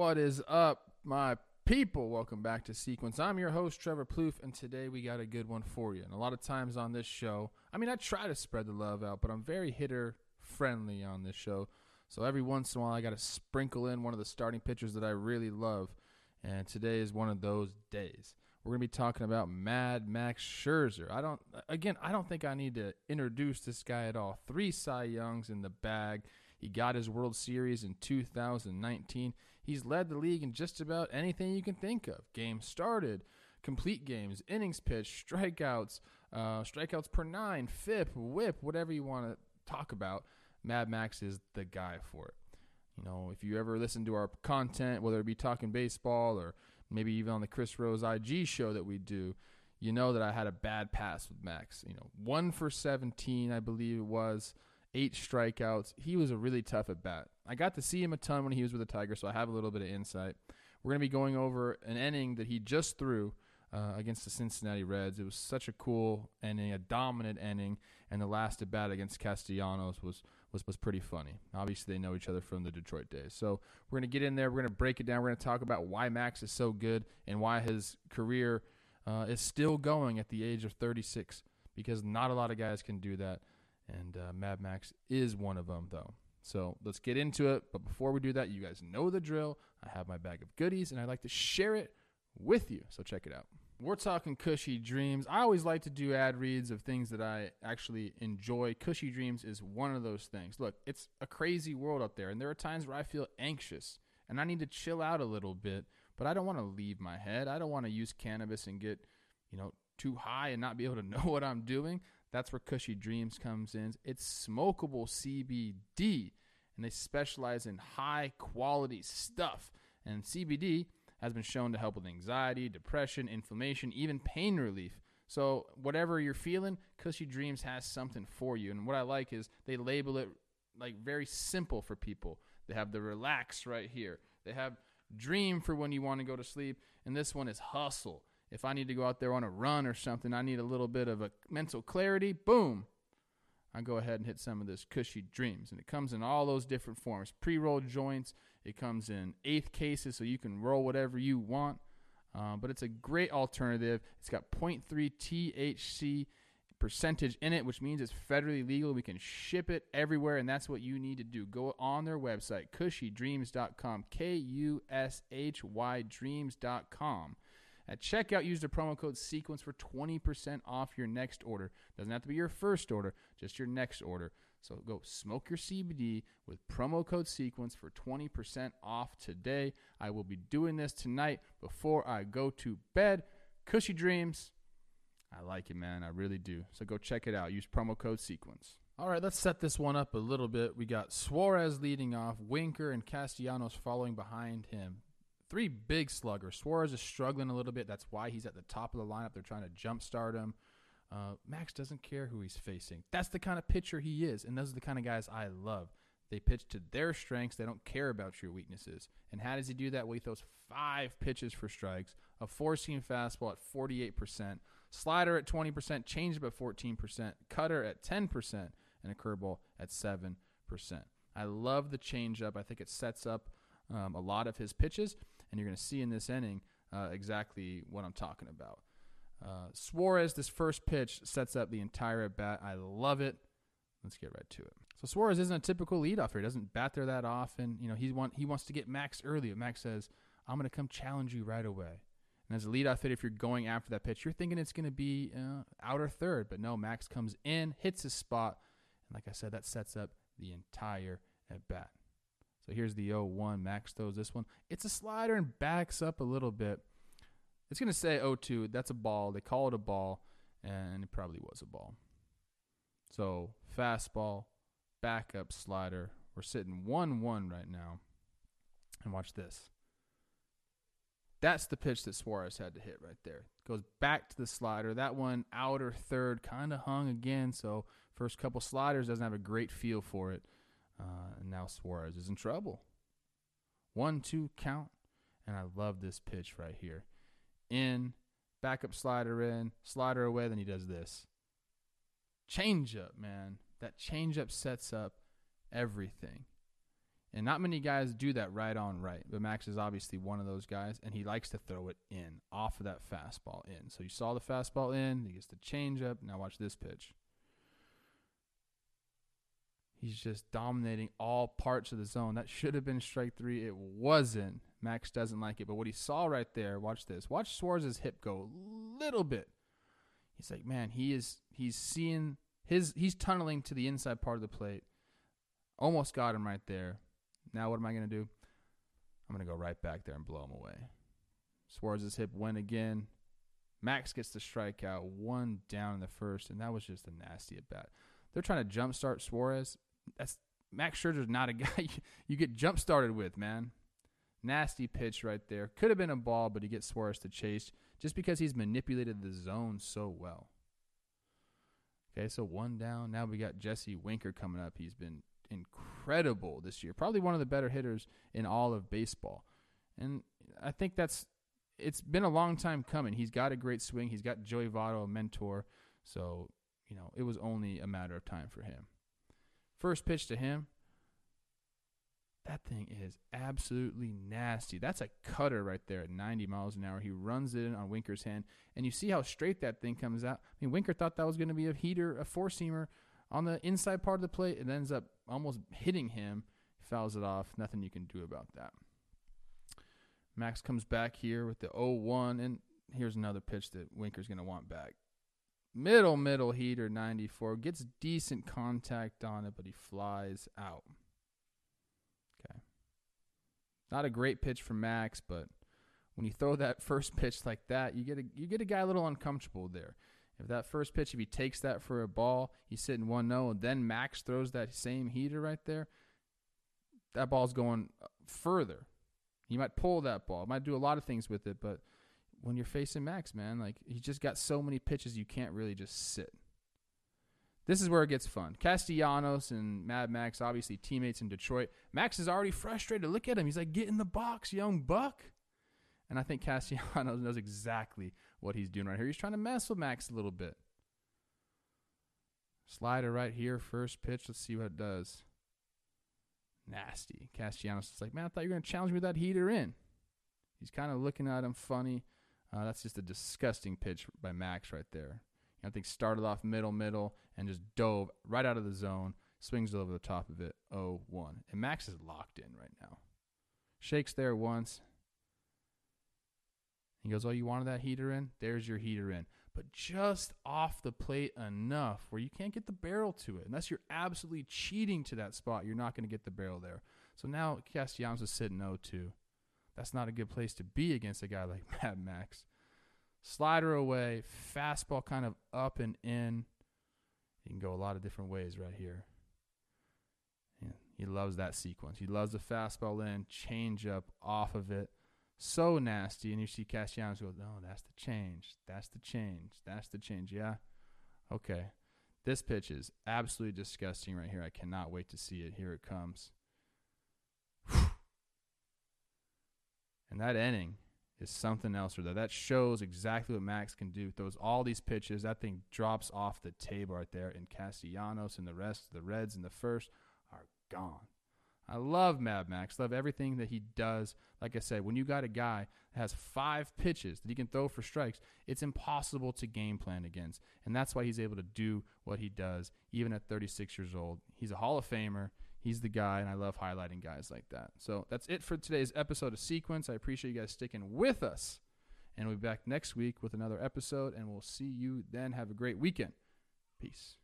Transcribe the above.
What is up, my people? Welcome back to Sequence. I'm your host, Trevor Plouffe, and today we got a good one for you. And a lot of times on this show, I mean, I try to spread the love out, but I'm very hitter friendly on this show. So every once in a while, I got to sprinkle in one of the starting pitchers that I really love. And today is one of those days. We're going to be talking about Mad Max Scherzer. I don't, again, I don't think I need to introduce this guy at all. Three Cy Youngs in the bag. He got his World Series in 2019. He's led the league in just about anything you can think of. Games started, complete games, innings pitched, strikeouts, uh, strikeouts per nine, FIP, WHIP, whatever you want to talk about. Mad Max is the guy for it. You know, if you ever listen to our content, whether it be talking baseball or maybe even on the Chris Rose IG show that we do, you know that I had a bad pass with Max. You know, one for 17, I believe it was, eight strikeouts. He was a really tough at bat. I got to see him a ton when he was with the Tigers, so I have a little bit of insight. We're going to be going over an inning that he just threw uh, against the Cincinnati Reds. It was such a cool inning, a dominant inning, and the last at bat against Castellanos was was was pretty funny. Obviously, they know each other from the Detroit days. So we're gonna get in there. We're gonna break it down. We're gonna talk about why Max is so good and why his career uh, is still going at the age of 36. Because not a lot of guys can do that, and uh, Mad Max is one of them, though. So let's get into it. But before we do that, you guys know the drill. I have my bag of goodies, and I'd like to share it with you. So check it out. We're talking Kushy Dreams. I always like to do ad reads of things that I actually enjoy. Kushy Dreams is one of those things. Look, it's a crazy world out there, and there are times where I feel anxious and I need to chill out a little bit, but I don't want to leave my head. I don't want to use cannabis and get, you know, too high and not be able to know what I'm doing. That's where Kushy Dreams comes in. It's smokable CBD, and they specialize in high quality stuff. And CBD has been shown to help with anxiety, depression, inflammation, even pain relief. So, whatever you're feeling, Kushy Dreams has something for you. And what I like is they label it like very simple for people. They have the relax right here. They have dream for when you want to go to sleep, and this one is hustle. If I need to go out there on a run or something, I need a little bit of a mental clarity, boom, I go ahead and hit some of this Kushy dreams. And it comes in all those different forms pre rolled joints, it comes in eighth cases, so you can roll whatever you want. Uh, but it's a great alternative. It's got 0.3 THC percentage in it, which means it's federally legal. We can ship it everywhere, and that's what you need to do. Go on their website, kushydreams.com, K U S H Y dreams.com. At checkout, use the promo code SEQUENCE for 20% off your next order. Doesn't have to be your first order, just your next order. So go smoke your CBD with promo code SEQUENCE for 20% off today. I will be doing this tonight before I go to bed. Kushy dreams. I like it, man. I really do. So go check it out. Use promo code SEQUENCE. All right, let's set this one up a little bit. We got Suarez leading off, Winker and Castellanos following behind him three big sluggers. Suarez is struggling a little bit. That's why he's at the top of the lineup. They're trying to jumpstart him. Uh, Max doesn't care who he's facing. That's the kind of pitcher he is, and those are the kind of guys I love. They pitch to their strengths. They don't care about your weaknesses. And how does he do that? Well, he throws five pitches for strikes, a four-seam fastball at 48%, slider at 20%, changeup at 14%, cutter at 10%, and a curveball at 7%. I love the changeup. I think it sets up um, a lot of his pitches, and you're going to see in this inning uh, exactly what I'm talking about. Uh, Suarez, this first pitch sets up the entire at bat. I love it. Let's get right to it. So Suarez isn't a typical leadoff here. He doesn't bat there that often. You know, he want he wants to get Max early. Max says, "I'm going to come challenge you right away." And as a leadoff hitter, if you're going after that pitch, you're thinking it's going to be uh, outer third, but no. Max comes in, hits his spot, and like I said, that sets up the entire at bat. So here's the 0-1. Max throws this one. It's a slider and backs up a little bit. It's going to say 0-2. That's a ball. They call it a ball, and it probably was a ball. So fastball, backup slider. We're sitting 1-1 right now. And watch this. That's the pitch that Suarez had to hit right there. Goes back to the slider. That one outer third kind of hung again. So first couple sliders doesn't have a great feel for it. Uh, and now Suarez is in trouble. One, two count. And I love this pitch right here. In, backup slider in, slider away, then he does this. Change up, man. That change up sets up everything. And not many guys do that right on right. But Max is obviously one of those guys, and he likes to throw it in off of that fastball in. So you saw the fastball in, he gets the changeup. Now watch this pitch. He's just dominating all parts of the zone. That should have been strike three. It wasn't. Max doesn't like it. But what he saw right there, watch this. Watch Suarez's hip go a little bit. He's like, man, he is he's seeing his he's tunneling to the inside part of the plate. Almost got him right there. Now what am I gonna do? I'm gonna go right back there and blow him away. Suarez's hip went again. Max gets the strikeout, one down in the first, and that was just a nasty at bat. They're trying to jumpstart Suarez that's Max Scherzer's not a guy you, you get jump started with, man. Nasty pitch right there. Could have been a ball, but he gets Suarez to chase just because he's manipulated the zone so well. Okay, so one down. Now we got Jesse Winker coming up. He's been incredible this year. Probably one of the better hitters in all of baseball. And I think that's it's been a long time coming. He's got a great swing. He's got Joey Votto, a mentor. So, you know, it was only a matter of time for him. First pitch to him, that thing is absolutely nasty. That's a cutter right there at 90 miles an hour. He runs it in on Winker's hand, and you see how straight that thing comes out. I mean, Winker thought that was going to be a heater, a four seamer on the inside part of the plate. It ends up almost hitting him, fouls it off. Nothing you can do about that. Max comes back here with the 0 1, and here's another pitch that Winker's going to want back middle middle heater 94 gets decent contact on it but he flies out. Okay. Not a great pitch for max but when you throw that first pitch like that you get a you get a guy a little uncomfortable there. If that first pitch if he takes that for a ball he's sitting 1-0 and then max throws that same heater right there that ball's going further. He might pull that ball might do a lot of things with it but when you're facing Max, man. Like he's just got so many pitches you can't really just sit. This is where it gets fun. Castellanos and Mad Max, obviously teammates in Detroit. Max is already frustrated. Look at him. He's like, get in the box, young buck. And I think Castellanos knows exactly what he's doing right here. He's trying to mess with Max a little bit. Slider right here, first pitch. Let's see what it does. Nasty. Castellanos is like, man, I thought you were going to challenge me with that heater in. He's kind of looking at him funny. Uh, that's just a disgusting pitch by Max right there. I think started off middle, middle, and just dove right out of the zone, swings over the top of it, 0 1. And Max is locked in right now. Shakes there once. He goes, Oh, you wanted that heater in? There's your heater in. But just off the plate enough where you can't get the barrel to it. Unless you're absolutely cheating to that spot, you're not going to get the barrel there. So now Castellanos is sitting 0 2. That's not a good place to be against a guy like Mad Max. Slider away, fastball kind of up and in. He can go a lot of different ways right here. Yeah, he loves that sequence. He loves the fastball in, change up off of it. So nasty. And you see Castellanos go, no, that's the change. That's the change. That's the change. Yeah. Okay. This pitch is absolutely disgusting right here. I cannot wait to see it. Here it comes. And that inning is something else or that. That shows exactly what Max can do. Throws all these pitches. That thing drops off the table right there. And Castellanos and the rest of the Reds in the first are gone. I love Mad Max. Love everything that he does. Like I said, when you got a guy that has five pitches that he can throw for strikes, it's impossible to game plan against. And that's why he's able to do what he does, even at 36 years old. He's a Hall of Famer he's the guy, and I love highlighting guys like that. So that's it for today's episode of Sequence. I appreciate you guys sticking with us. And we'll be back next week with another episode, and we'll see you then. Have a great weekend. Peace.